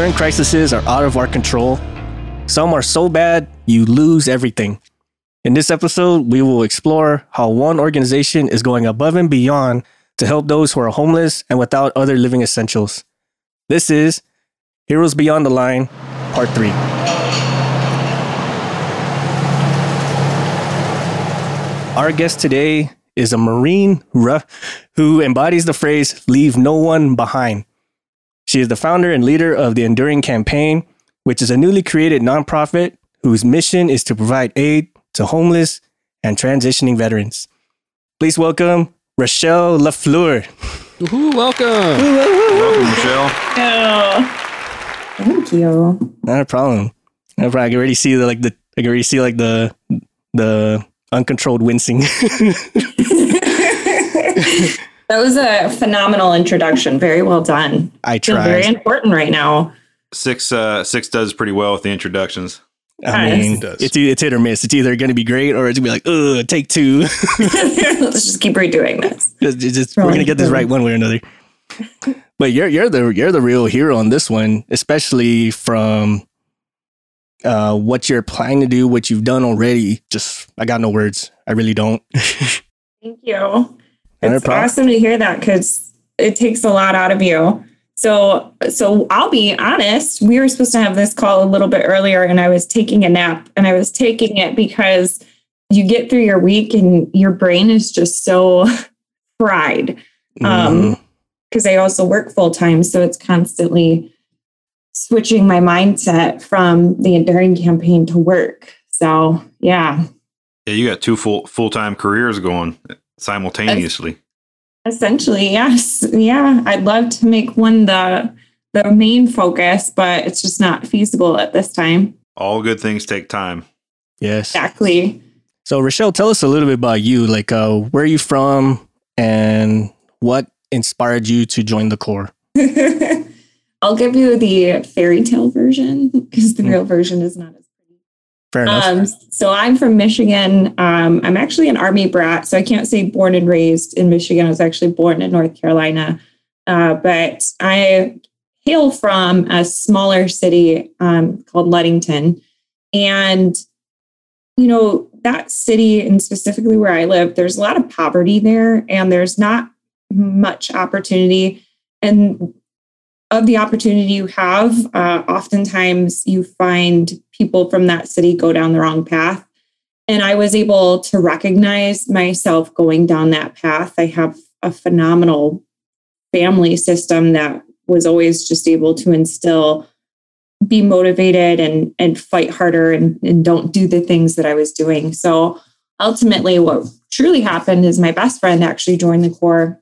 Certain crises are out of our control. Some are so bad, you lose everything. In this episode, we will explore how one organization is going above and beyond to help those who are homeless and without other living essentials. This is Heroes Beyond the Line, Part 3. Our guest today is a Marine who embodies the phrase, leave no one behind. She is the founder and leader of the Enduring Campaign, which is a newly created nonprofit whose mission is to provide aid to homeless and transitioning veterans. Please welcome Rochelle Lafleur. Ooh, welcome. Welcome, Michelle. Thank you. Not a problem. No problem. I can already see the like the I can already see like the the uncontrolled wincing. That was a phenomenal introduction. Very well done. I Feel very important right now. Six uh six does pretty well with the introductions. I Nice. mean, It does. it's it's hit or miss. It's either going to be great or it's going to be like, ugh, take two. Let's just keep redoing this. Just- it's just- we're going to get this right one way or another. But you're you're the you're the real hero on this one, especially from uh, what you're planning to do, what you've done already. Just I got no words. I really don't. Thank you. Not a It's problem. awesome to hear that because it takes a lot out of you. So, so I'll be honest. We were supposed to have this call a little bit earlier, and I was taking a nap, and I was taking it because you get through your week and your brain is just so fried. Um, because I also work full time. So it's constantly switching my mindset from the enduring campaign to work. So yeah, Yeah, you got two full full time careers going simultaneously. essentially, yes. Yeah. I'd love to make one the the main focus, but it's just not feasible at this time. All good things take time. yes. Exactly. So Rochelle, tell us a little bit about you. Like, uh, where are you from, and what inspired you to join the Corps? I'll give you the fairy tale version because the Mm. real version is not as Fair enough. Um, so I'm from Michigan. Um, I'm actually an Army brat, so I can't say born and raised in Michigan. I was actually born in North Carolina, uh, but I hail from a smaller city um, called Ludington, and you know that city, and specifically where I live, there's a lot of poverty there, and there's not much opportunity. And of the opportunity you have, uh, oftentimes you find people from that city go down the wrong path. And I was able to recognize myself going down that path. I have a phenomenal family system that was always just able to instill be motivated and and fight harder and, and don't do the things that I was doing. So ultimately what truly happened is my best friend actually joined the Corps.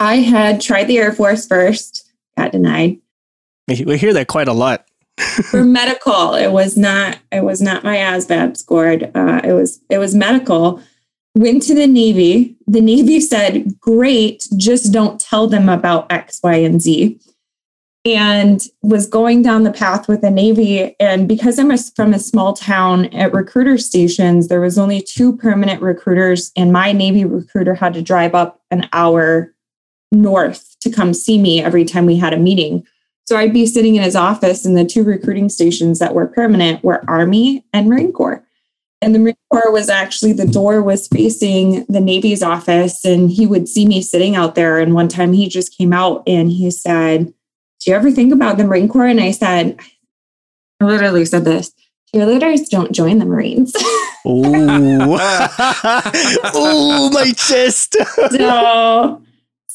I had tried the Air Force first, got denied we hear that quite a lot. For medical it was not it was not my asvab scored uh, it was it was medical. Went to the navy. The navy said great just don't tell them about x y and z. And was going down the path with the navy and because i'm a, from a small town at recruiter stations there was only two permanent recruiters and my navy recruiter had to drive up an hour north to come see me every time we had a meeting so I'd be sitting in his office, and the two recruiting stations that were permanent were Army and Marine Corps. And the Marine Corps was actually the door was facing the Navy's office, and he would see me sitting out there. And one time he just came out and he said, Do you ever think about the Marine Corps? And I said, I literally said this cheerleaders don't join the Marines. Ooh, ooh, my chest. so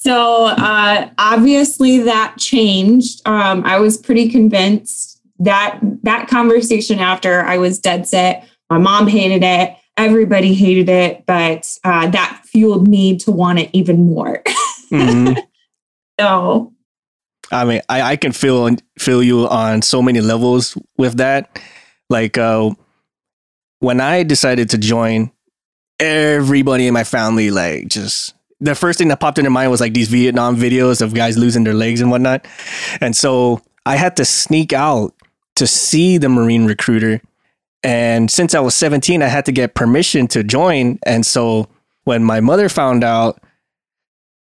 so uh, obviously that changed. Um, i was pretty convinced that that conversation after i was dead set. My mom hated it. Everybody hated it but uh, that fueled me to want it even more. Mhm. so. I mean, I, I can feel feel you on so many levels with that. Like uh, when I decided to join, everybody in my family like just the first thing that popped in their mind was like these Vietnam videos of guys losing their legs and whatnot, and so I had to sneak out to see the Marine recruiter. And since I was 17, I had to get permission to join. And so when my mother found out,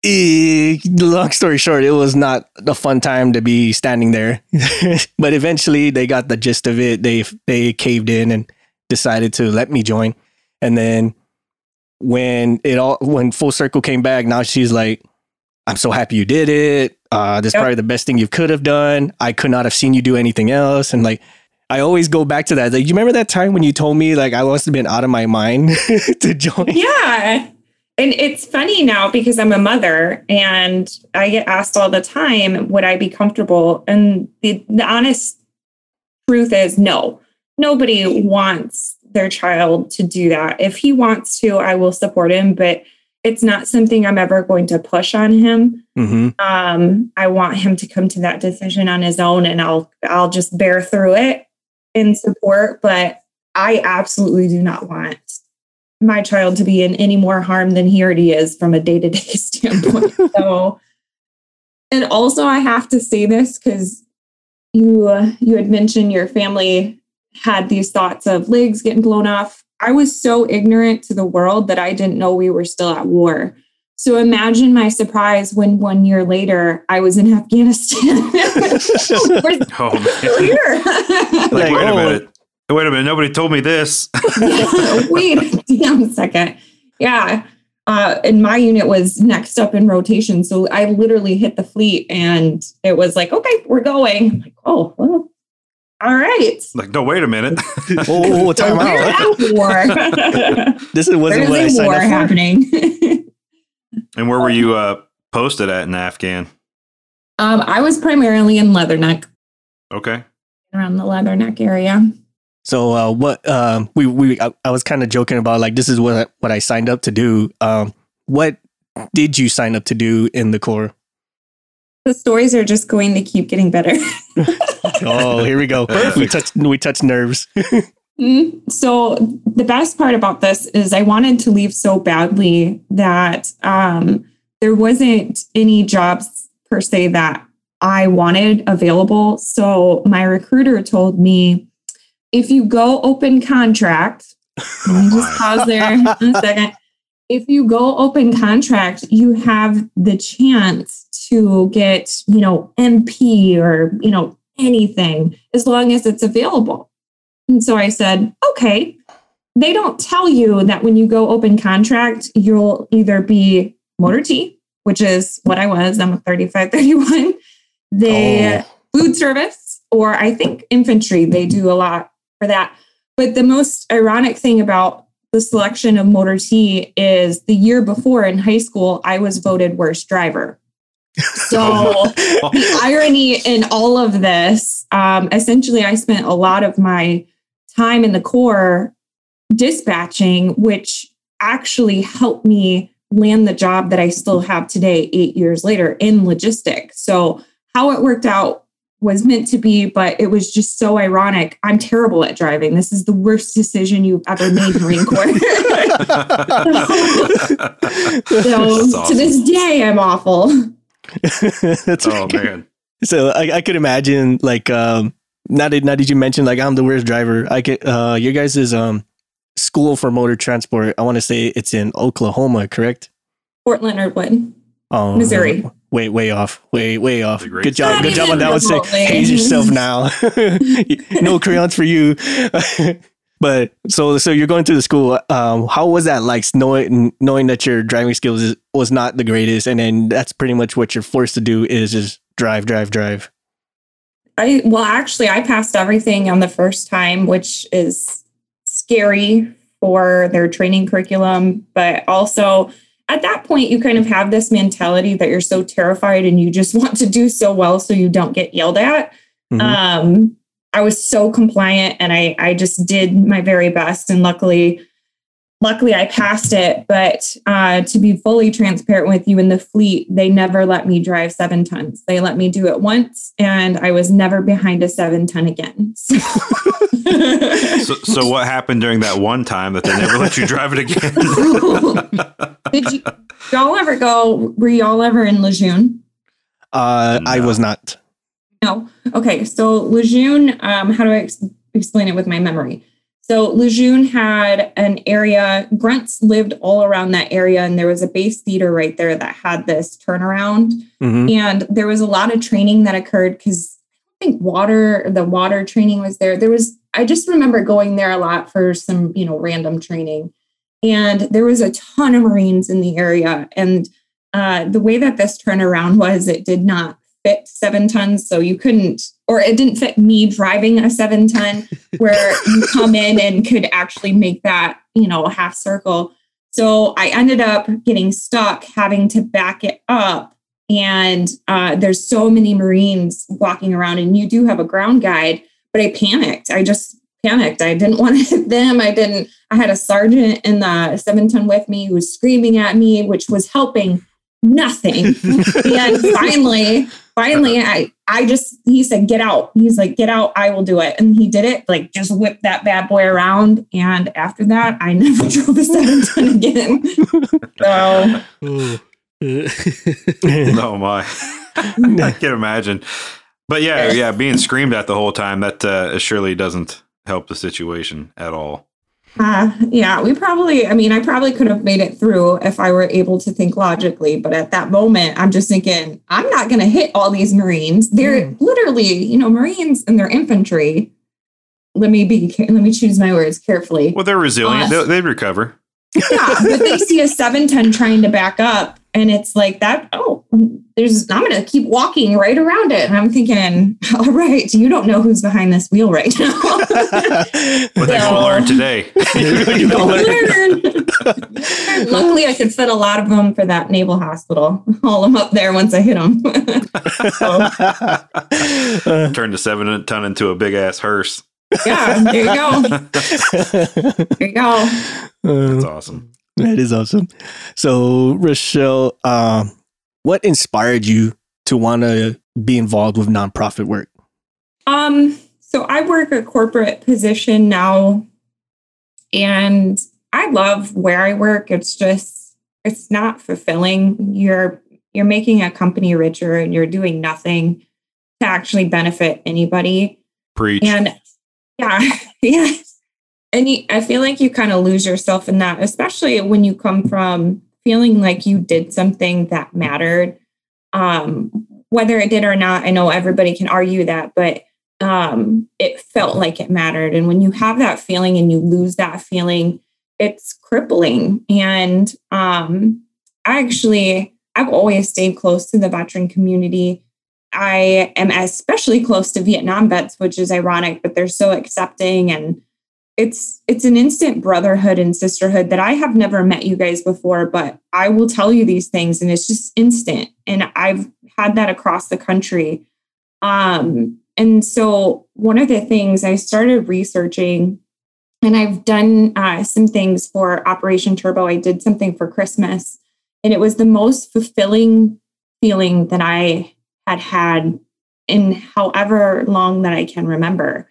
eh, long story short, it was not a fun time to be standing there. but eventually, they got the gist of it. They they caved in and decided to let me join. And then when it all when full circle came back, now she's like, "I'm so happy you did it. Uh, this is Yep. probably the best thing you could have done. I could not have seen you do anything else." And like. I always go back to that. Like, you remember that time when you told me like I must have been out of my mind to join? Yeah. And it's funny now because I'm a mother and I get asked all the time, would I be comfortable? And the, the honest truth is no. Nobody wants their child to do that. If he wants to, I will support him, but it's not something I'm ever going to push on him. hmm Um, I want him to come to that decision on his own and I'll I'll just bear through it in support. But I absolutely do not want my child to be in any more harm than he already is from a day-to-day standpoint. so and also I have to say this because you uh, you had mentioned your family had these thoughts of legs getting blown off. I was so ignorant to the world that I didn't know we were still at war. So imagine my surprise when one year later I was in Afghanistan. Oh man. still here. Like, Like, wait a oh. minute. Wait a minute. Nobody told me this. Wait a damn second. Yeah. Uh, and my unit was next up in rotation. So I literally hit the fleet and it was like, okay, we're going. I'm like, oh, well, all right. Like, no, wait a minute. oh, So time we're out. war. This is- wasn't what I There's a signed war up for. happening. and where were you uh, posted at in Afghan? um, I was primarily in Leatherneck, Okay. around the Leatherneck area. So uh, what um, we we I, I was kind of joking about like this is what I, what I signed up to do. Um, what did you sign up to do in the Corps? The stories are just going to keep getting better. Oh, here we go. we touched we touched nerves. Mm, So the best part about this is I wanted to leave so badly that um, there wasn't any jobs per se that I wanted available. So my recruiter told me, if you go open contract, let me just pause there a second. If you go open contract, you have the chance to get, you know, MP or, you know, anything as long as it's available. And so I said, okay. They don't tell you that when you go open contract, you'll either be motor T, which is what I was. I'm a 3531. They Oh. food service, or I think infantry, they do a lot for that. But the most ironic thing about the selection of motor T is the year before in high school, I was voted worst driver. So the irony in all of this, um, essentially, I spent a lot of my time in the Corps dispatching, which actually helped me land the job that I still have today, eight years later in logistics. So, how it worked out was meant to be, but it was just so ironic. I'm terrible at driving. This is the worst decision you've ever made, Marine Corps. so, That's to this day, I'm awful. That's oh okay. man. So I, I could imagine like um now that now did you mention like I'm the worst driver. I could uh your guys' um school for motor transport. I want to say it's in Oklahoma, correct? Fort Leonard Wood. Oh, Missouri. Way way off. Way way off. That's a great Good job. state. Good job on that one. Say, haze yourself now. no crayons for you. but so so you're going to the school. Um, how was that like knowing knowing that your driving skills is, was not the greatest, and then that's pretty much what you're forced to do is just drive, drive, drive. I well, actually, I passed everything on the first time, which is scary for their training curriculum. But also, at that point, you kind of have this mentality that you're so terrified and you just want to do so well so you don't get yelled at. Mhm. Um, I was so compliant and I I just did my very best, and luckily. Luckily, I passed it, but uh, to be fully transparent with you, in the fleet, they never let me drive seven tons. They let me do it once, and I was never behind a seven ton again. So- So, so what happened during that one time that they never let you drive it again? Did you y'all ever go? Were y'all ever in Lejeune? Uh, I was not. No. Okay. So Lejeune, um, how do I ex- explain it with my memory? So Lejeune had an area, grunts lived all around that area, and there was a base theater right there that had this turnaround. Mhm. And there was a lot of training that occurred because I think water, the water training was there. There was, I just remember going there a lot for some, you know, random training. And there was a ton of Marines in the area. And uh, the way that this turnaround was, it did not fit seven tons. So you couldn't, or it didn't fit me driving a seven ton where you come in and could actually make that, you know, half circle. So I ended up getting stuck having to back it up. And uh, there's so many Marines walking around, and you do have a ground guide, but I panicked. I just panicked. I didn't want to hit them. I didn't, I had a sergeant in the seven ton with me who was screaming at me, which was helping nothing. and finally, finally, I, I just, he said, get out. He's like, get out. I will do it. And he did it, like just whipped that bad boy around. And after that, I never drove a seven ton again. So oh my, I can imagine. But yeah, yeah, being screamed at the whole time that uh, surely doesn't help the situation at all. Uh, yeah, we probably, I mean, I probably could have made it through if I were able to think logically. But at that moment, I'm just thinking, I'm not going to hit all these Marines. They're literally, you know, Marines and they're infantry. Let me be, let me choose my words carefully. Well, they're resilient. Uh, They, they recover. Yeah, but they see a seven ton trying to back up, and it's like that. Oh, there's. I'm to keep walking right around it, and I'm thinking, all right, you don't know who's behind this wheel right now. But they No. will learn today. You don't learn. Luckily, I could fit a lot of them for that naval hospital. Haul them up there once I hit them. Uh, Turn the seven ton into a big ass hearse. Yeah, there you go. There you go. That's uh, awesome. that is awesome. So, Rochelle, um, what inspired you to want to be involved with nonprofit work? Um, so I work a corporate position now, and I love where I work. It's just it's not fulfilling. You're you're making a company richer, and you're doing nothing to actually benefit anybody. Preach. And yeah, yeah. And you, I feel like you kind of lose yourself in that, especially when you come from feeling like you did something that mattered. Um, whether it did or not, I know everybody can argue that, but um, it felt like it mattered. And when you have that feeling and you lose that feeling, it's crippling. And um, I actually, I've always stayed close to the veteran community. I am especially close to Vietnam vets, which is ironic, but they're so accepting and it's it's an instant brotherhood and sisterhood that I have never met you guys before, but I will tell you these things and it's just instant. And I've had that across the country. Um, and so one of the things I started researching, and I've done uh, some things for Operation Turbo. I did something for Christmas, and it was the most fulfilling feeling that I had had in however long that I can remember.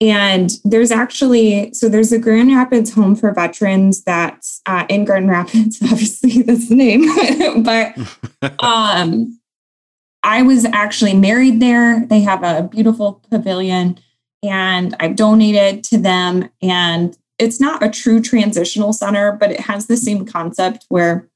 And there's actually, so there's a Grand Rapids Home for Veterans that's uh, in Grand Rapids, obviously that's the name, but um, I was actually married there. They have a beautiful pavilion and I've donated to them. And it's not a true transitional center, but it has the same concept where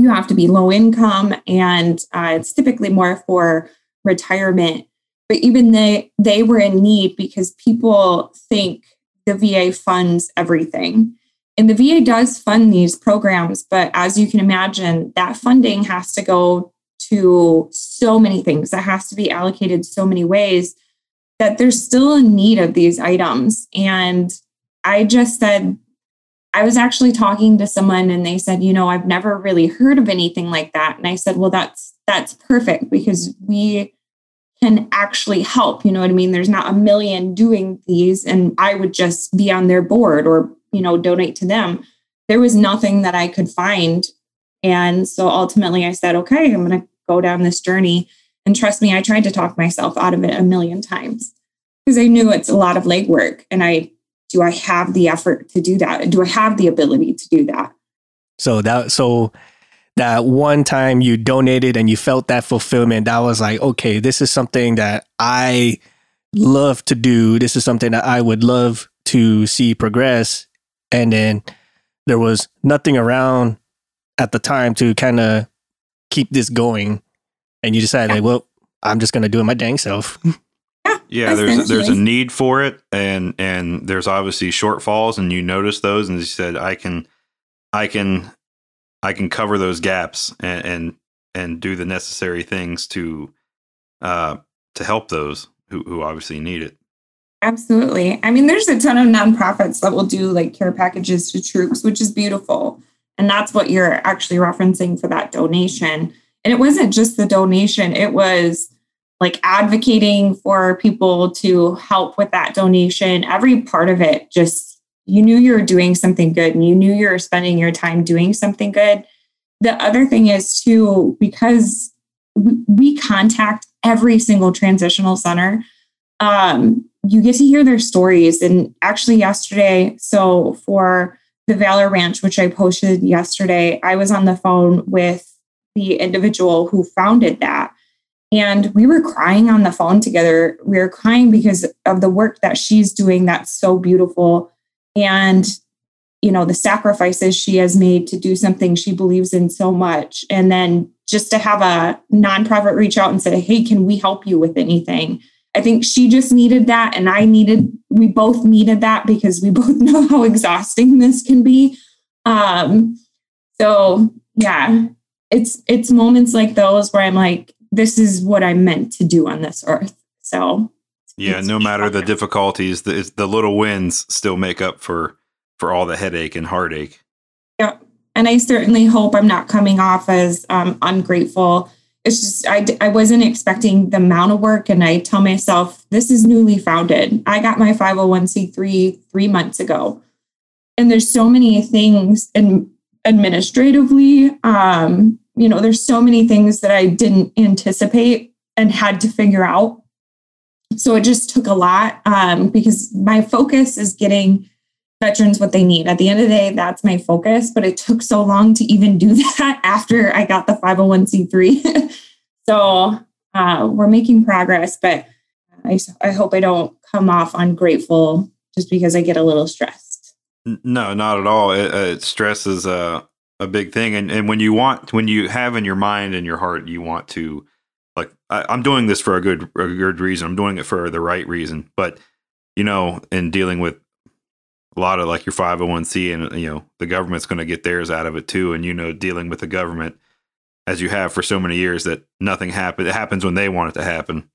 you have to be low income and uh, it's typically more for retirement. But even they they were in need because people think the VA funds everything. And the VA does fund these programs, but as you can imagine, that funding has to go to so many things that has to be allocated so many ways that there's still a need of these items. And I just said, I was actually talking to someone and they said, you know, I've never really heard of anything like that. And I said, well, that's that's perfect because we can actually help. You know what I mean? There's not a million doing these, and I would just be on their board or, you know, donate to them. There was nothing that I could find. And so ultimately I said, okay, I'm to go down this journey. And trust me, I tried to talk myself out of it a million times because I knew it's a lot of legwork. And I, do I have the effort to do that? Do I have the ability to do that? So that so that one time you donated and you felt that fulfillment, that was like, okay, this is something that I love to do. This is something that I would love to see progress. And then there was nothing around at the time to kind of keep this going. And you decided, yeah. like, well, I'm just going to do it my dang self. yeah, there's there's a need for it, and and there's obviously shortfalls, and you notice those, and you said, I can, I can, I can cover those gaps, and and, and do the necessary things to, uh, to help those who who obviously need it. Absolutely. I mean, there's a ton of nonprofits that will do like care packages to troops, which is beautiful. And that's what you're actually referencing for that donation. And it wasn't just the donation, it was like advocating for people to help with that donation. Every part of it just, you knew you were doing something good and you knew you were spending your time doing something good. The other thing is, too, because we contact every single transitional center. Um, you get to hear their stories. And actually, yesterday, so for the Valor Ranch, which I posted yesterday, I was on the phone with the individual who founded that. And we were crying on the phone together. We were crying because of the work that she's doing that's so beautiful. And, you know, the sacrifices she has made to do something she believes in so much. And then just to have a nonprofit reach out and say, hey, can we help you with anything? I think she just needed that. And I needed, we both needed that because we both know how exhausting this can be. Um, so yeah, it's it's moments like those where I'm like, this is what I'm meant to do on this earth. So yeah, no matter the difficulties, the the little wins still make up for for all the headache and heartache. Yeah, and I certainly hope I'm not coming off as um, ungrateful. It's just I, I wasn't expecting the amount of work and i tell myself this is newly founded. I got my 501c3 three months ago. And there's so many things and administratively um, you know there's so many things that i didn't anticipate and had to figure out so it just took a lot um, because my focus is getting veterans what they need. At the end of the day, that's my focus. But it took so long to even do that after I got the 501c3. so uh, we're making progress, but I, I hope I don't come off ungrateful just because I get a little stressed. No, not at all. It, uh, stress is a, a big thing. And, and when you want, when you have in your mind and your heart, you want to, like, I, I'm doing this for a good, a good reason. I'm doing it for the right reason. But, you know, in dealing with a lot of like your 501c and you know the government's going to get theirs out of it too and you know dealing with the government as you have for so many years that nothing happens it happens when they want it to happen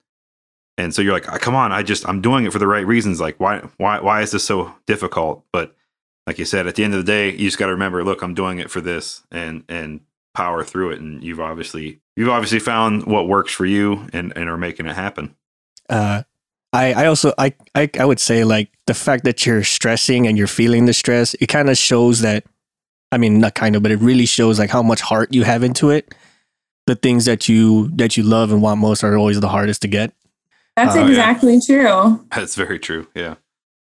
and so you're like oh, come on i just i'm doing it for the right reasons like why why why is this so difficult but like you said at the end of the day you just got to remember look i'm doing it for this and and power through it and you've obviously you've obviously found what works for you and and are making it happen uh I, I also I, I I would say like the fact that you're stressing and you're feeling the stress, it kind of shows that I mean not kind of, but it really shows like how much heart you have into it. The things that you that you love and want most are always the hardest to get. That's uh, exactly yeah. true. That's very true. Yeah.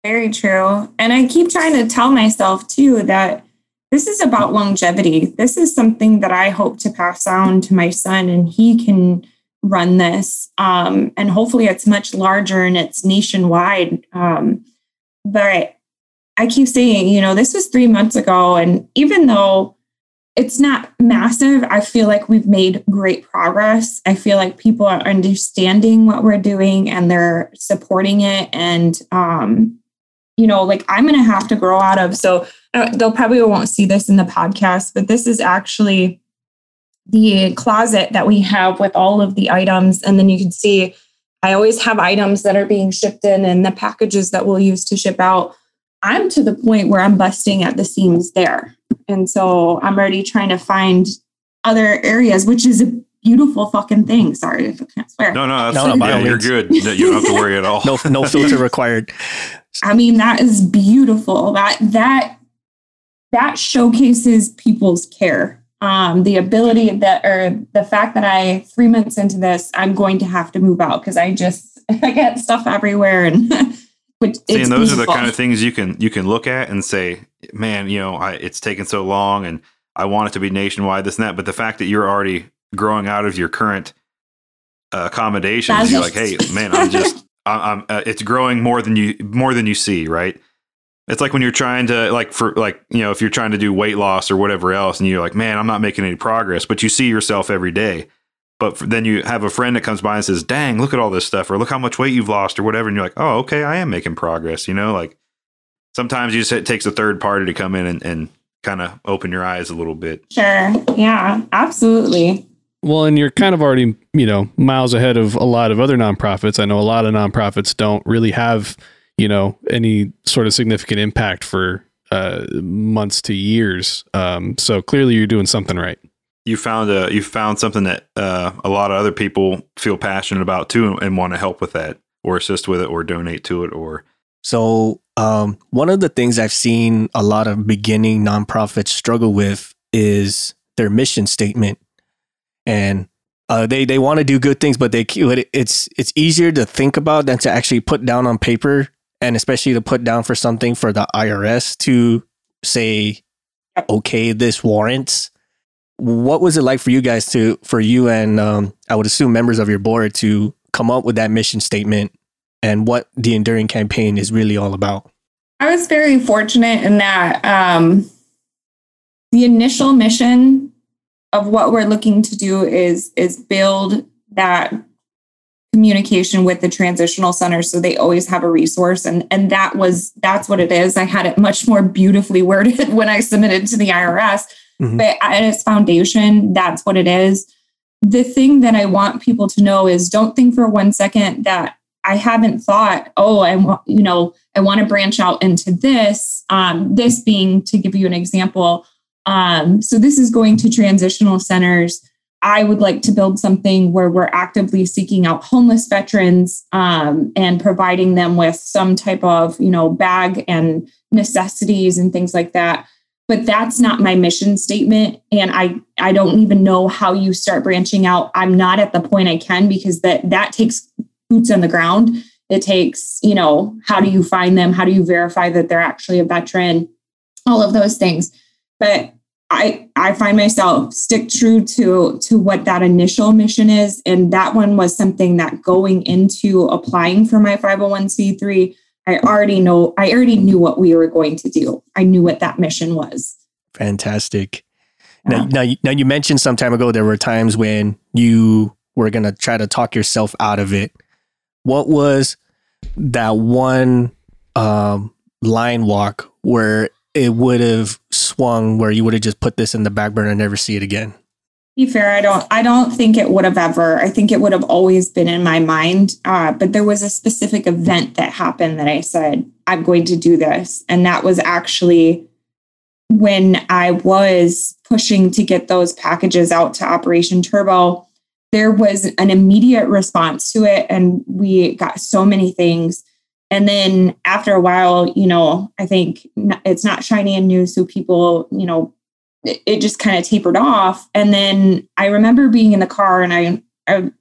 Very true. And I keep trying to tell myself too that this is about longevity. This is something that I hope to pass on to my son and he can run this. Um, and hopefully it's much larger and it's nationwide. Um, but I keep saying, you know, this was three months ago. And even though it's not massive, I feel like we've made great progress. I feel like people are understanding what we're doing and they're supporting it. And, um, you know, like I'm going to have to grow out of. So uh, they'll probably won't see this in the podcast, but this is actually the closet that we have with all of the items. And then you can see I always have items that are being shipped in and the packages that we'll use to ship out. I'm to the point where I'm busting at the seams there. And so I'm already trying to find other areas, which is a beautiful fucking thing. Sorry if I can't swear. No, no, that's no, no, yeah, you're good. You don't have to worry at all. no, no filter required. I mean, that is beautiful. That that that showcases people's care um, the ability that or the fact that I three months into this, I'm going to have to move out because I just I get stuff everywhere and which See, and those beautiful. are the kind of things you can you can look at and say, man, you know, I, it's taken so long and I want it to be nationwide, this and that. But the fact that you're already growing out of your current uh, accommodations, you're like, hey, man, I'm just, I'm, I'm uh, it's growing more than you more than you see, right? It's like when you're trying to like for like you know if you're trying to do weight loss or whatever else, and you're like, man, I'm not making any progress, but you see yourself every day. But then you have a friend that comes by and says, "Dang, look at all this stuff," or "Look how much weight you've lost," or whatever, and you're like, "Oh, okay, I am making progress." You know, like sometimes you just, it takes a third party to come in and, and kind of open your eyes a little bit. Sure. Yeah, absolutely. Well, and you're kind of already, you know, miles ahead of a lot of other nonprofits. I know a lot of nonprofits don't really have, you know, any sort of significant impact for uh, months to years. Um, so clearly, you're doing something right. You found a you found something that uh, a lot of other people feel passionate about too, and, and want to help with that, or assist with it, or donate to it, or So, um, one of the things I've seen a lot of beginning nonprofits struggle with is their mission statement, and uh, they they want to do good things, but they it's it's easier to think about than to actually put down on paper, and especially to put down for something for the IRS to say, okay, this warrants. What was it like for you guys to for you and um, I would assume members of your board to come up with that mission statement and what the enduring campaign is really all about? I was very fortunate in that um, the initial mission of what we're looking to do is is build that communication with the transitional center so they always have a resource. And and that was that's what it is. I had it much more beautifully worded when i submitted to the irs Mhm. but at its foundation that's what it is. The thing that i want people to know is don't think for one second that i haven't thought oh i want you know i want to branch out into this um, this being to give you an example um, so this is going to transitional centers I would like to build something where we're actively seeking out homeless veterans um, and providing them with some type of, you know, bag and necessities and things like that. But that's not my mission statement, and I I don't even know how you start branching out. I'm not at the point I can because that that takes boots on the ground. It takes, you know, how do you find them? How do you verify that they're actually a veteran? All of those things. But I I find myself stick true to to what that initial mission is, and that one was something that going into applying for my 501c3, I already know I already knew what we were going to do. I knew what that mission was. Fantastic. Now, now, you- now you mentioned some time ago there were times when you were gonna try to talk yourself out of it. What was that one um, line walk where it would have swung, where you would have just put this in the back burner and never see it again? be fair i don't i don't think it would have ever i think it would have always been in my mind uh, but there was a specific event that happened that i said i'm going to do this and that was actually when i was pushing to get those packages out to operation turbo there was an immediate response to it and we got so many things and then after a while you know i think it's not shiny and new so people you know it, just kind of tapered off. And then I remember being in the car and I,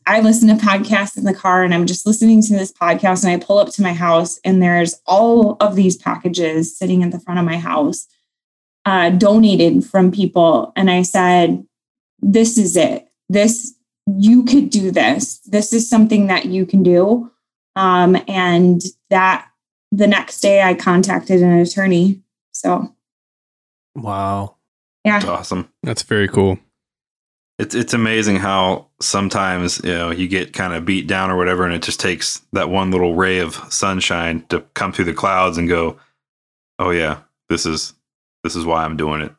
I listen to podcasts in the car and I'm just listening to this podcast and I pull up to my house and there's all of these packages sitting in the front of my house uh, donated from people. And I said, this is it. This you could do this. This is something that you can do. Um, and that the next day I contacted an attorney. So Wow. yeah. It's awesome. That's very cool. It's it's amazing how sometimes you know you get kind of beat down or whatever, and it just takes that one little ray of sunshine to come through the clouds and go, "Oh yeah, this is this is why I'm doing it.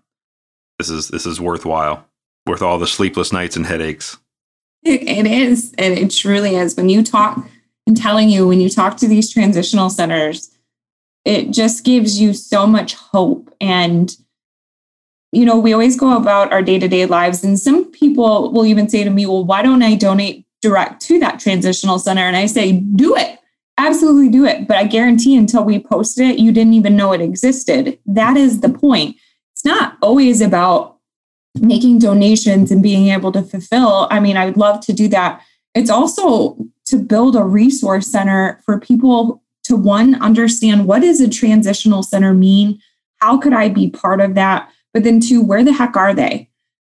This is this is worthwhile, worth all the sleepless nights and headaches." It, it is. And it truly is. When you talk, I'm telling you, when you talk to these transitional centers, it just gives you so much hope. And, you know, we always go about our day to day lives. And some people will even say to me, well, why don't I donate direct to that transitional center? And I say, do it. Absolutely do it. But I guarantee until we posted it, you didn't even know it existed. That is the point. It's not always about making donations and being able to fulfill. I mean, I would love to do that. It's also to build a resource center for people to one understand what does a transitional center mean? How could I be part of that? But then two, where the heck are they?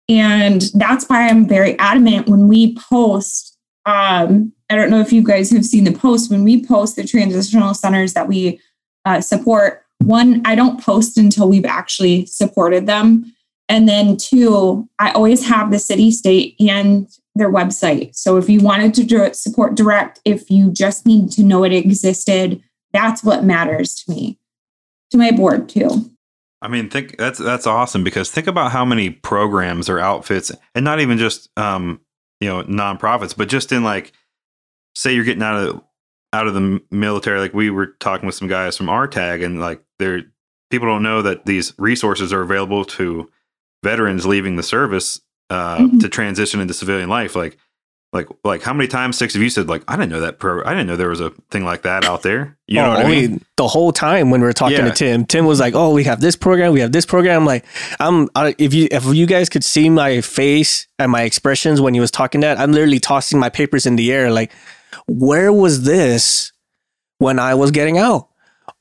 And that's why I'm very adamant when we post. Um, I don't know if you guys have seen the post when we post the transitional centers that we uh, support. one, I don't post until we've actually supported them. And then two, I always have the city, state, and their website. So if you wanted to do it, support direct, if you just need to know it existed, that's what matters to me, to my board too. I mean, think that's that's awesome because think about how many programs or outfits, and not even just um, you know nonprofits, but just in like, say you're getting out of out of the military. Like we were talking with some guys from RTAG, and like they're people don't know that these resources are available to veterans leaving the service uh, mm-hmm. to transition into civilian life. Like, like, like, how many times six of you said, like, I didn't know that pro, I didn't know there was a thing like that out there. You know, oh, I mean? the whole time when we were talking yeah. to Tim, Tim was like, "Oh, we have this program, we have this program." I'm like, I'm I, if you if you guys could see my face and my expressions when he was talking that, I'm literally tossing my papers in the air, like, where was this when I was getting out?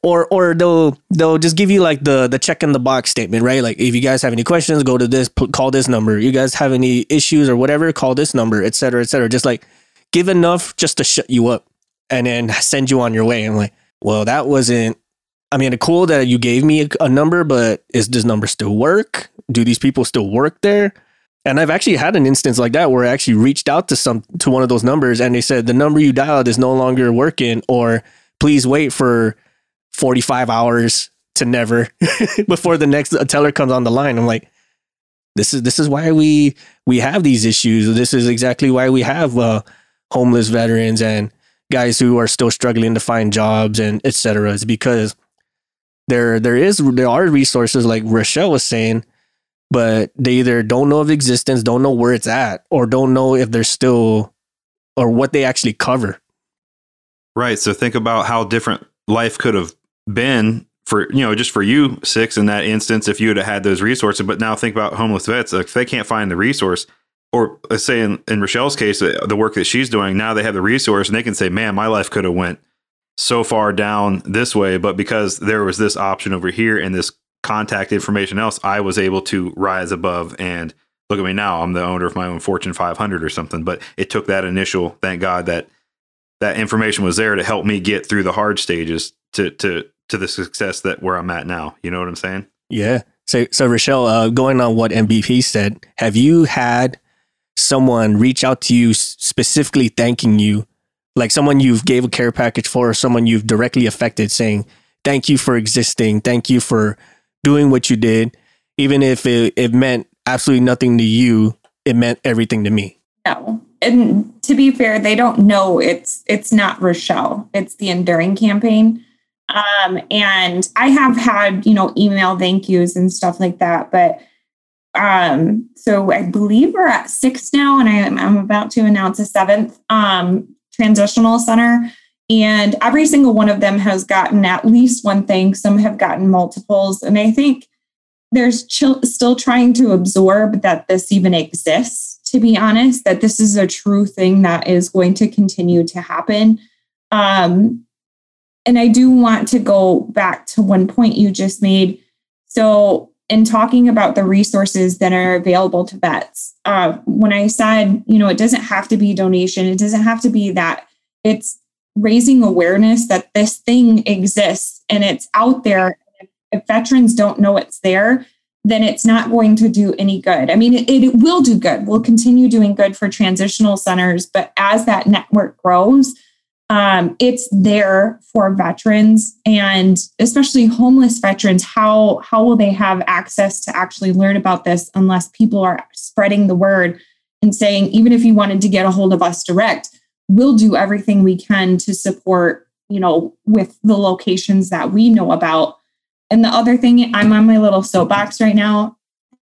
Or or they'll they'll just give you like the the check in the box statement, right? Like if you guys have any questions, go to this, call this number. You guys have any issues or whatever, call this number, etc., cetera, et cetera. Just like give enough just to shut you up and then send you on your way. I'm like, well, that wasn't. I mean, cool that you gave me a, a number, but is this number still work? Do these people still work there? And I've actually had an instance like that where I actually reached out to some to one of those numbers and they said the number you dialed is no longer working or please wait for 45 hours to never before the next teller comes on the line. I'm like, this is this is why we we have these issues. This is exactly why we have uh, homeless veterans and guys who are still struggling to find jobs and etc. It's because there there is there are resources like Rochelle was saying, but they either don't know of existence, don't know where it's at, or don't know if they're still or what they actually cover. Right. So think about how different life could have been for you know just for you six in that instance if you had had those resources. But now think about homeless vets. If they can't find the resource or let's say in, in rochelle's case uh, the work that she's doing now they have the resource and they can say man my life could have went so far down this way but because there was this option over here and this contact information else i was able to rise above and look at me now. I'm the owner of my own fortune 500 or something but it took that initial thank god that that information was there to help me get through the hard stages to to to the success that where I'm at now. You know what I'm saying? Yeah. So so Rochelle, uh, going on what MVP said, have you had someone reach out to you specifically thanking you, like someone you've gave a care package for, or someone you've directly affected, saying thank you for existing, thank you for doing what you did, even if it, it meant absolutely nothing to you, it meant everything to me. No. And to be fair, they don't know it's it's not Rochelle. It's the Enduring campaign. Um, and I have had, you know, email thank yous and stuff like that. But um, so I believe we're at six now, and I, am about to announce a seventh um, transitional center. And every single one of them has gotten at least one thing. Some have gotten multiples. And I think there's still trying to absorb that this even exists, to be honest, that this is a true thing that is going to continue to happen. Um, and I do want to go back to one point you just made. So, in talking about the resources that are available to vets, uh, when I said, you know, it doesn't have to be donation, it doesn't have to be that. It's raising awareness that this thing exists and it's out there. If veterans don't know it's there, then it's not going to do any good. I mean, it, it will do good. We'll continue doing good for transitional centers, but as that network grows, um, it's there for veterans and especially homeless veterans. How how will they have access to actually learn about this unless people are spreading the word and saying even if you wanted to get a hold of us direct we'll do everything we can to support you know with the locations that we know about. And the other thing i'm on my little soapbox right now.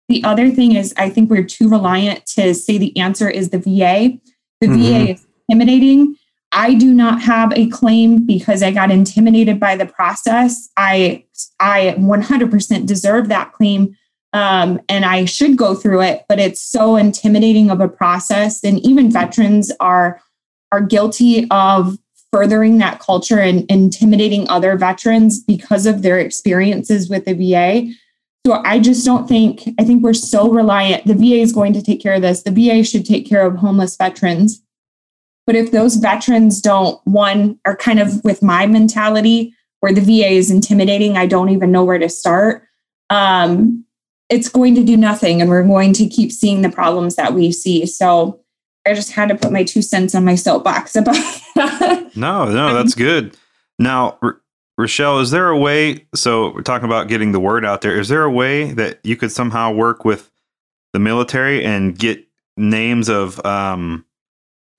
The other thing is i think we're too reliant to say the answer is the va the mm-hmm. va is intimidating I do not have a claim because I got intimidated by the process. I I 100% deserve that claim um, and I should go through it, but it's so intimidating of a process. And even veterans are are guilty of furthering that culture and intimidating other veterans because of their experiences with the VA. So I just don't think I think we're so reliant. The VA is going to take care of this. The VA should take care of homeless veterans but if those veterans don't, one, are kind of with my mentality, where the VA is intimidating, I don't even know where to start. Um, it's going to do nothing, and we're going to keep seeing the problems that we see. So I just had to put my two cents on my soapbox about that. No, no, that's good. Now, R- Rochelle, is there a way? So we're talking about getting the word out there. Is there a way that you could somehow work with the military and get names of, um,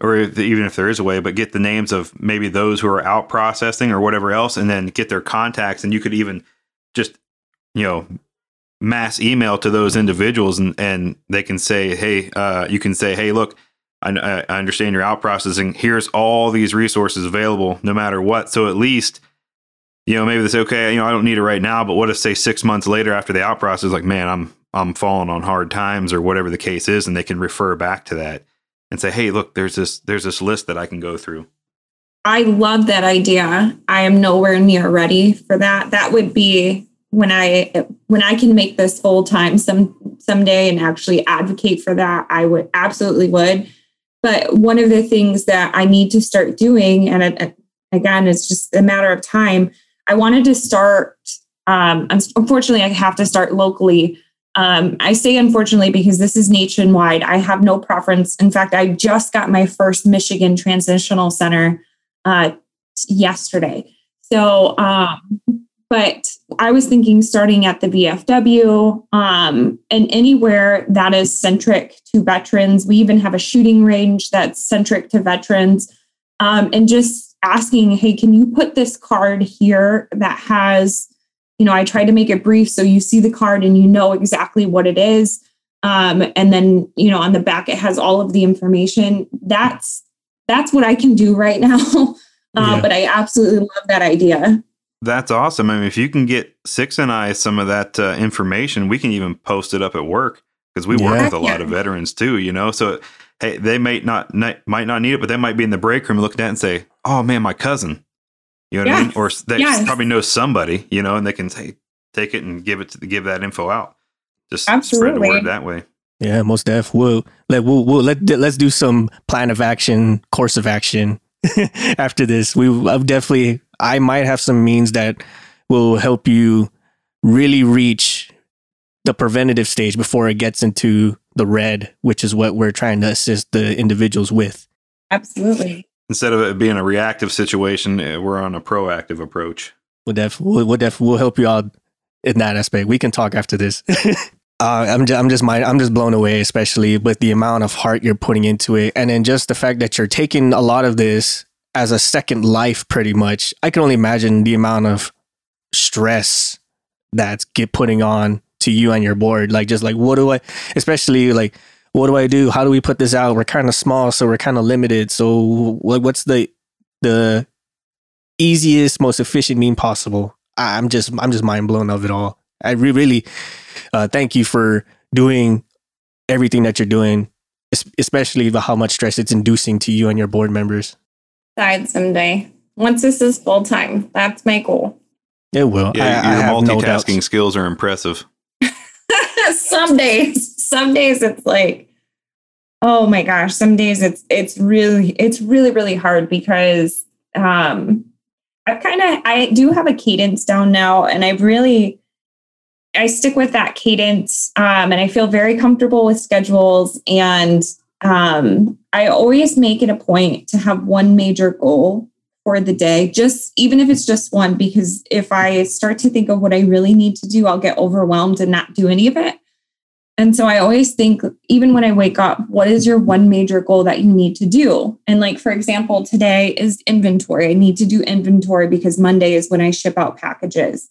or if, even if there is a way, but get the names of maybe those who are out processing or whatever else, and then get their contacts, and you could even just, you know, mass email to those individuals, and and they can say, hey, uh, you can say, hey, look. I, I understand you're out processing. Here's all these resources available, no matter what. So at least, you know, maybe they say, okay, you know, I don't need it right now. But what if, say, six months later after the out process, like, man, I'm I'm falling on hard times or whatever the case is, and they can refer back to that and say, hey, look, there's this there's this list that I can go through. I love that idea. I am nowhere near ready for that. That would be when I when I can make this full time some someday and actually advocate for that. I would absolutely would. But one of the things that I need to start doing, and again, it's just a matter of time. I wanted to start. Um, unfortunately, I have to start locally. Um, I say unfortunately because this is nationwide. I have no preference. In fact, I just got my first Michigan Transitional Center uh, yesterday. So um, but I was thinking starting at the VFW um, and anywhere that is centric to veterans. We even have a shooting range that's centric to veterans. Um, and just asking, hey, can you put this card here that has, you know, I try to make it brief so you see the card and you know exactly what it is. Um, and then, you know, on the back it has all of the information. That's that's what I can do right now. Uh, yeah. But I absolutely love that idea. That's awesome. I mean, if you can get Six and I some of that uh, information, we can even post it up at work because we yeah. work with a lot of veterans too. You know, so hey, they might not, not, might not need it, but they might be in the break room looking at it and say, "Oh man, my cousin," you know what I mean? Or they yes. probably know somebody, you know, and they can say, take it and give it to give that info out. Just Absolutely. spread the word that way. Yeah, most def. We'll let we'll, we'll let let's do some plan of action, course of action after this. We I've definitely I might have some means that will help you really reach the preventative stage before it gets into the red, which is what we're trying to assist the individuals with. Absolutely. Instead of it being a reactive situation, eh, we're on a proactive approach. We'll def we'll, we'll, def- we'll help you out in that aspect. We can talk after this. uh, I'm just, I'm just my, I'm just blown away, especially with the amount of heart you're putting into it, and then just the fact that you're taking a lot of this as a second life pretty much i can only imagine the amount of stress that's get putting on to you and your board like just like what do i especially like what do i do how do we put this out we're kind of small so we're kind of limited so like what's the the easiest most efficient mean possible i'm just i'm just mind blown of it all i re- really uh, thank you for doing everything that you're doing especially about how much stress it's inducing to you and your board members side someday. Once this is full time, that's my goal. It will. Yeah, I, your I multitasking no skills are impressive. some days, some days it's like, oh my gosh. Some days it's it's really it's really really hard because um, I've kind of I do have a cadence down now, and I've really I stick with that cadence, um, and I feel very comfortable with schedules and um, I always make it a point to have one major goal for the day, just even if it's just one, because if I start to think of what I really need to do, I'll get overwhelmed and not do any of it. And so I always think, even when I wake up, what is your one major goal that you need to do? And like, for example, today is inventory. I need to do inventory because Monday is when I ship out packages.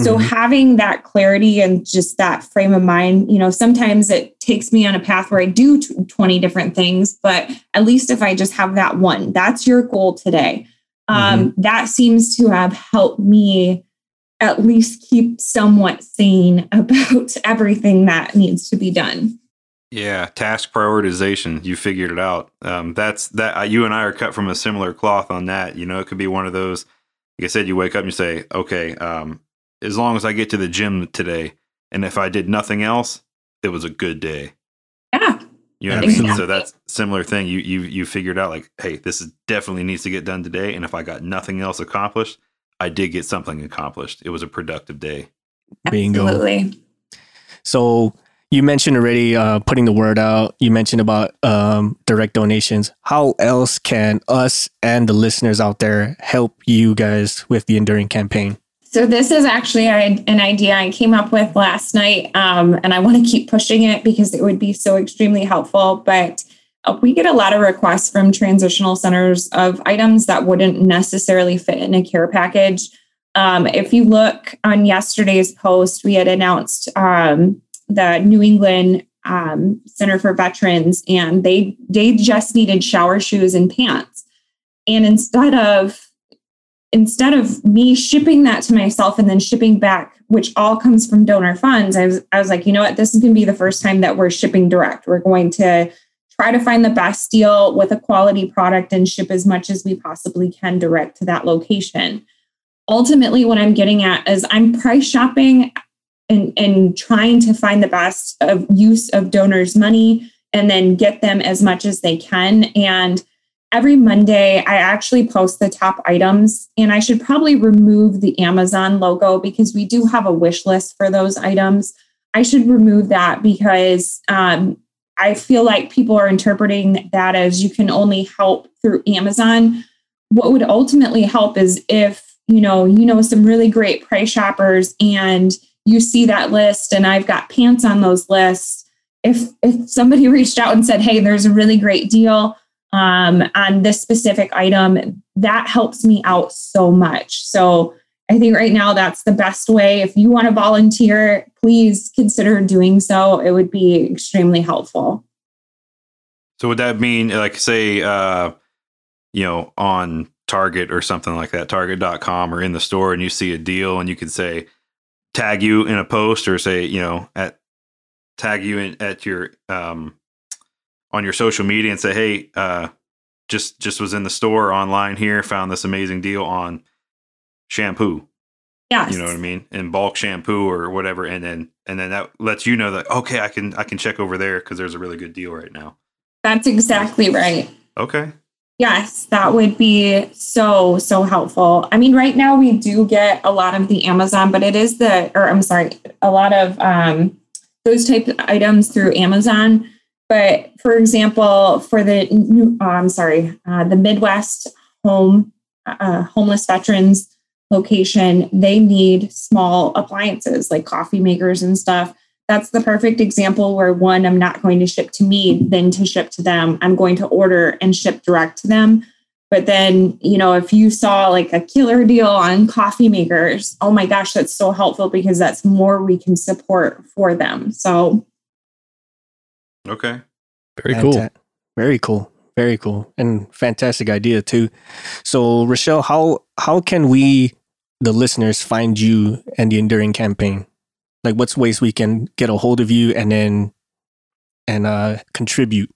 So mm-hmm. having that clarity and just that frame of mind, you know, sometimes it takes me on a path where I do 20 different things, but at least if I just have that one, that's your goal today. Um, mm-hmm. That seems to have helped me at least keep somewhat sane about everything that needs to be done. Yeah, task prioritization. You figured it out. Um, that's that. Uh, you and I are cut from a similar cloth on that. You know, it could be one of those. Like I said, you wake up and you say, "Okay, um, as long as I get to the gym today. And if I did nothing else, it was a good day. Yeah. You know what exactly. I mean? So that's similar thing. You you you figured out like, hey, this is definitely needs to get done today. And if I got nothing else accomplished, I did get something accomplished. It was a productive day. Bingo. Absolutely. So you mentioned already uh, putting the word out. You mentioned about um, direct donations. How else can us and the listeners out there help you guys with the Enduring campaign? So this is actually an idea I came up with last night, um, and I want to keep pushing it because it would be so extremely helpful. But we get a lot of requests from transitional centers of items that wouldn't necessarily fit in a care package. Um, if you look on yesterday's post, we had announced um, the New England um, Center for Veterans, and they they just needed shower shoes and pants. And instead of instead of me shipping that to myself and then shipping back, which all comes from donor funds, I was, I was like, you know what, this is going to be the first time that we're shipping direct. We're going to try to find the best deal with a quality product and ship as much as we possibly can direct to that location. Ultimately, what I'm getting at is I'm price shopping and, and trying to find the best of use of donors' money and then get them as much as they can. And every Monday, I actually post the top items, and I should probably remove the Amazon logo because we do have a wish list for those items. I should remove that because um, I feel like people are interpreting that as you can only help through Amazon. What would ultimately help is if you know you know some really great price shoppers and you see that list and I've got pants on those lists. If if somebody reached out and said, "Hey, there's a really great deal," um, on this specific item, that helps me out so much. So I think right now that's the best way. If you want to volunteer, please consider doing so. It would be extremely helpful. So would that mean like say uh you know on Target or something like that, target.com or in the store and you see a deal and you could say tag you in a post or say, you know, at tag you in at your um on your social media and say, "Hey, uh, just just was in the store online here, found this amazing deal on shampoo." Yes. You know what I mean? In bulk shampoo or whatever, and then and then that lets you know that okay, I can I can check over there because there's a really good deal right now. That's exactly right. Okay. Yes, that would be so, so helpful. I mean, right now we do get a lot of the Amazon, but it is the, or I'm sorry, a lot of um, those type of items through Amazon. But for example, for the new, oh, I'm sorry, uh, the Midwest home uh, homeless veterans location, they need small appliances like coffee makers and stuff. That's the perfect example where one, I'm not going to ship to me, then to ship to them. I'm going to order and ship direct to them. But then, you know, if you saw like a killer deal on coffee makers, oh my gosh, that's so helpful because that's more we can support for them. So Okay. Very cool. Uh, very cool. Very cool. And fantastic idea too. So Rochelle, how how can we the listeners find you and the Enduring campaign? Like what's ways we can get a hold of you and then and uh contribute?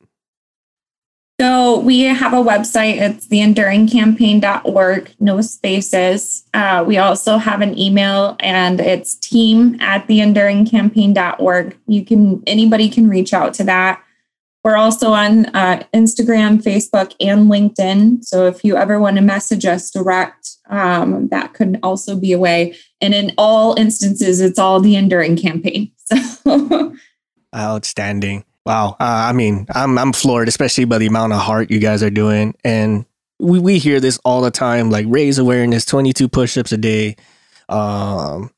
So we have a website. It's theenduringcampaign.org, no spaces. Uh, we also have an email and it's team at theenduringcampaign.org. You can, anybody can reach out to that. We're also on uh, Instagram, Facebook, and LinkedIn. So if you ever want to message us direct, um, that could also be a way. And in all instances, it's all the Enduring campaign. So Outstanding. Wow. Uh, I mean, I'm I'm floored, especially by the amount of heart you guys are doing. And we, we hear this all the time, like raise awareness, 22 push-ups a day, um,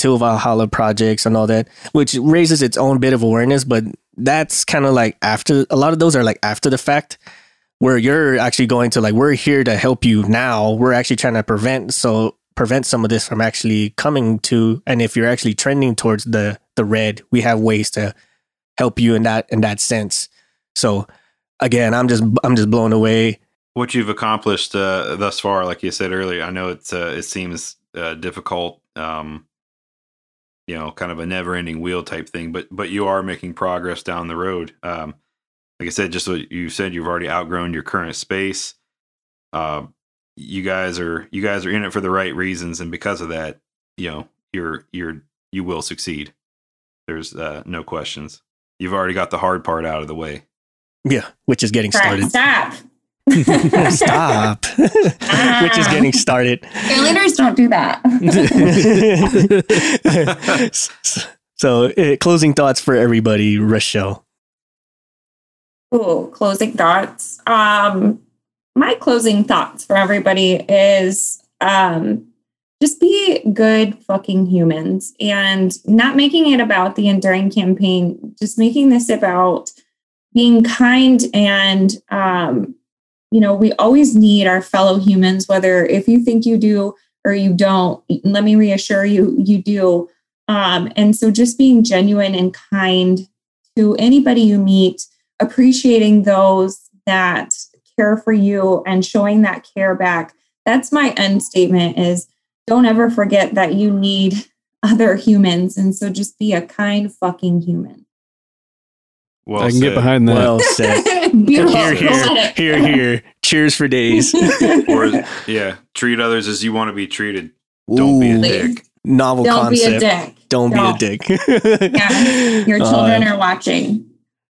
Till Valhalla projects and all that, which raises its own bit of awareness, but that's kind of like after a lot of those are like after the fact where you're actually going to like we're here to help you now. We're actually trying to prevent so prevent some of this from actually coming to and if you're actually trending towards the the red we have ways to help you in that in that sense. So again i'm just i'm just blown away. What you've accomplished uh, thus far, like you said earlier, I know it's uh, it seems uh, difficult, um, you know, kind of a never-ending wheel type thing, but but you are making progress down the road. Um, like I said, just what you said, you've already outgrown your current space. Uh, you guys are you guys are in it for the right reasons, and because of that, you know, you're you're you will succeed. There's uh, no questions. You've already got the hard part out of the way. yeah which is getting Correct. started Stop. Stop. Which is getting started. Cheerleaders don't do that. so, uh, closing thoughts for everybody, Rochelle. Ooh, closing thoughts. Um, my closing thoughts for everybody is um, just be good fucking humans and not making it about the enduring campaign, just making this about being kind and um, you know, we always need our fellow humans, whether if you think you do or you don't, let me reassure you, you do. Um, and so just being genuine and kind to anybody you meet, appreciating those that care for you and showing that care back. That's my end statement is don't ever forget that you need other humans. And so just be a kind fucking human. Well I can said. get behind that. Well said. Beautiful. Hear, hear, hear, hear. Cheers for days. or yeah, treat others as you want to be treated. Don't be a Ooh, dick. Novel Don't be a concept. dick. Don't be a dick. Yeah, Your children Uh, are watching.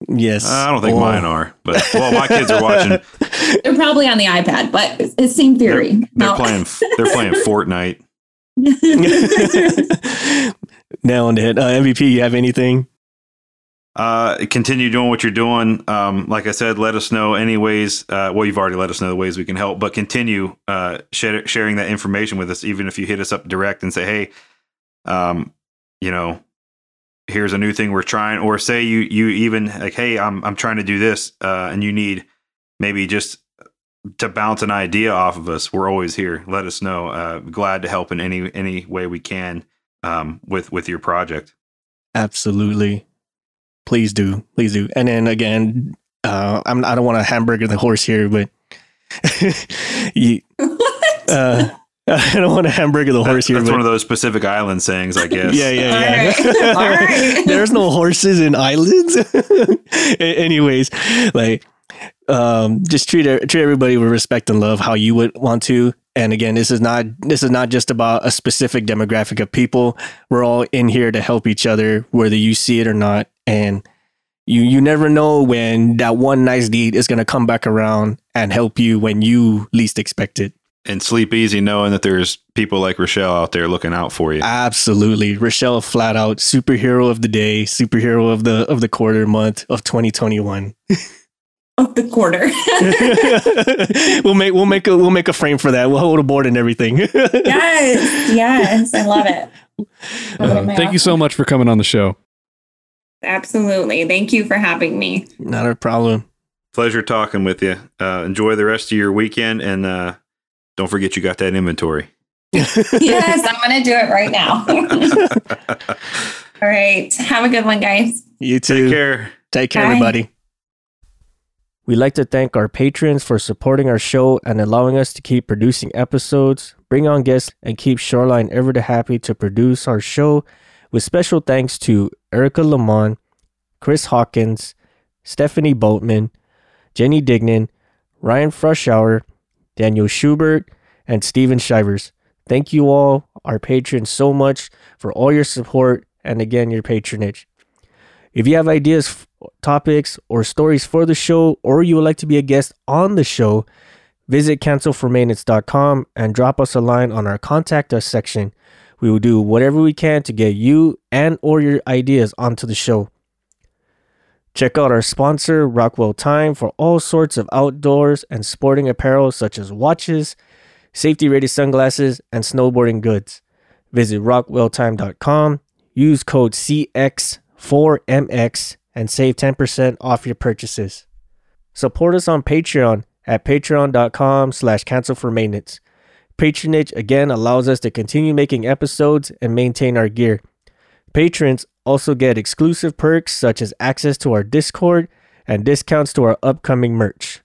Yes. I don't think Oh. mine are, but well, my kids are watching. They're probably on the iPad, but it's the same They're, theory. they're No. playing. They're playing Fortnite. Nailed it. Uh, MVP, you have anything? Uh, continue doing what you're doing. Um, like I said, let us know any ways. Uh, well, you've already let us know the ways we can help, but continue uh, sharing that information with us. Even if you hit us up direct and say, "Hey, um, you know, here's a new thing we're trying," or say you you even like, "Hey, I'm I'm trying to do this," uh, and you need maybe just to bounce an idea off of us. We're always here. Let us know. Uh, glad to help in any any way we can um, with with your project. Absolutely. Please do. Please do. And then again, uh, I'm, I don't want to hamburger the horse here, but you, What? uh, I don't want to hamburger the That- horse here. that's but one of those Pacific Island sayings, I guess. Yeah, yeah, yeah. right. All right. There's no horses in islands. Anyways, like um just treat treat everybody with respect and love how you would want to. And again, this is not this is not just about a specific demographic of people. We're all in here to help each other whether you see it or not. And you you never know when that one nice deed is going to come back around and help you when you least expect it. and sleep easy knowing that there's people like Rochelle out there looking out for you. Absolutely. Rochelle flat out superhero of the day, superhero of the of the quarter month of 2021. of the quarter. we'll make we'll make a we'll make a frame for that. We'll hold a board and everything. yes, yes, I love it. Love it in Uh, my thank you so much for coming on the show. Absolutely. Thank you for having me. Not a problem. Pleasure talking with you. Uh, enjoy the rest of your weekend and uh, don't forget you got that inventory. Yes, I'm going to do it right now. All right. Have a good one, guys. You too. Take care. Take care, Bye. everybody. We'd like to thank our patrons for supporting our show and allowing us to keep producing episodes, bring on guests, and keep Shoreline ever the happy to produce our show. With special thanks to Erica Lamont, Chris Hawkins, Stephanie Boltman, Jenny Dignan, Ryan Frushauer, Daniel Schubert, and Steven Shivers. Thank you all, our patrons, so much for all your support and again, your patronage. If you have ideas, topics, or stories for the show, or you would like to be a guest on the show, visit cancelformaintenance.com and drop us a line on our contact us section. We will do whatever we can to get you and or your ideas onto the show. Check out our sponsor, Rockwell Time, for all sorts of outdoors and sporting apparel such as watches, safety rated sunglasses, and snowboarding goods. Visit rockwelltime.com, use code CX4MX, and save 10% off your purchases. Support us on Patreon at patreon.com slash cancel for maintenance. Patronage again allows us to continue making episodes and maintain our gear. Patrons also get exclusive perks such as access to our Discord and discounts to our upcoming merch.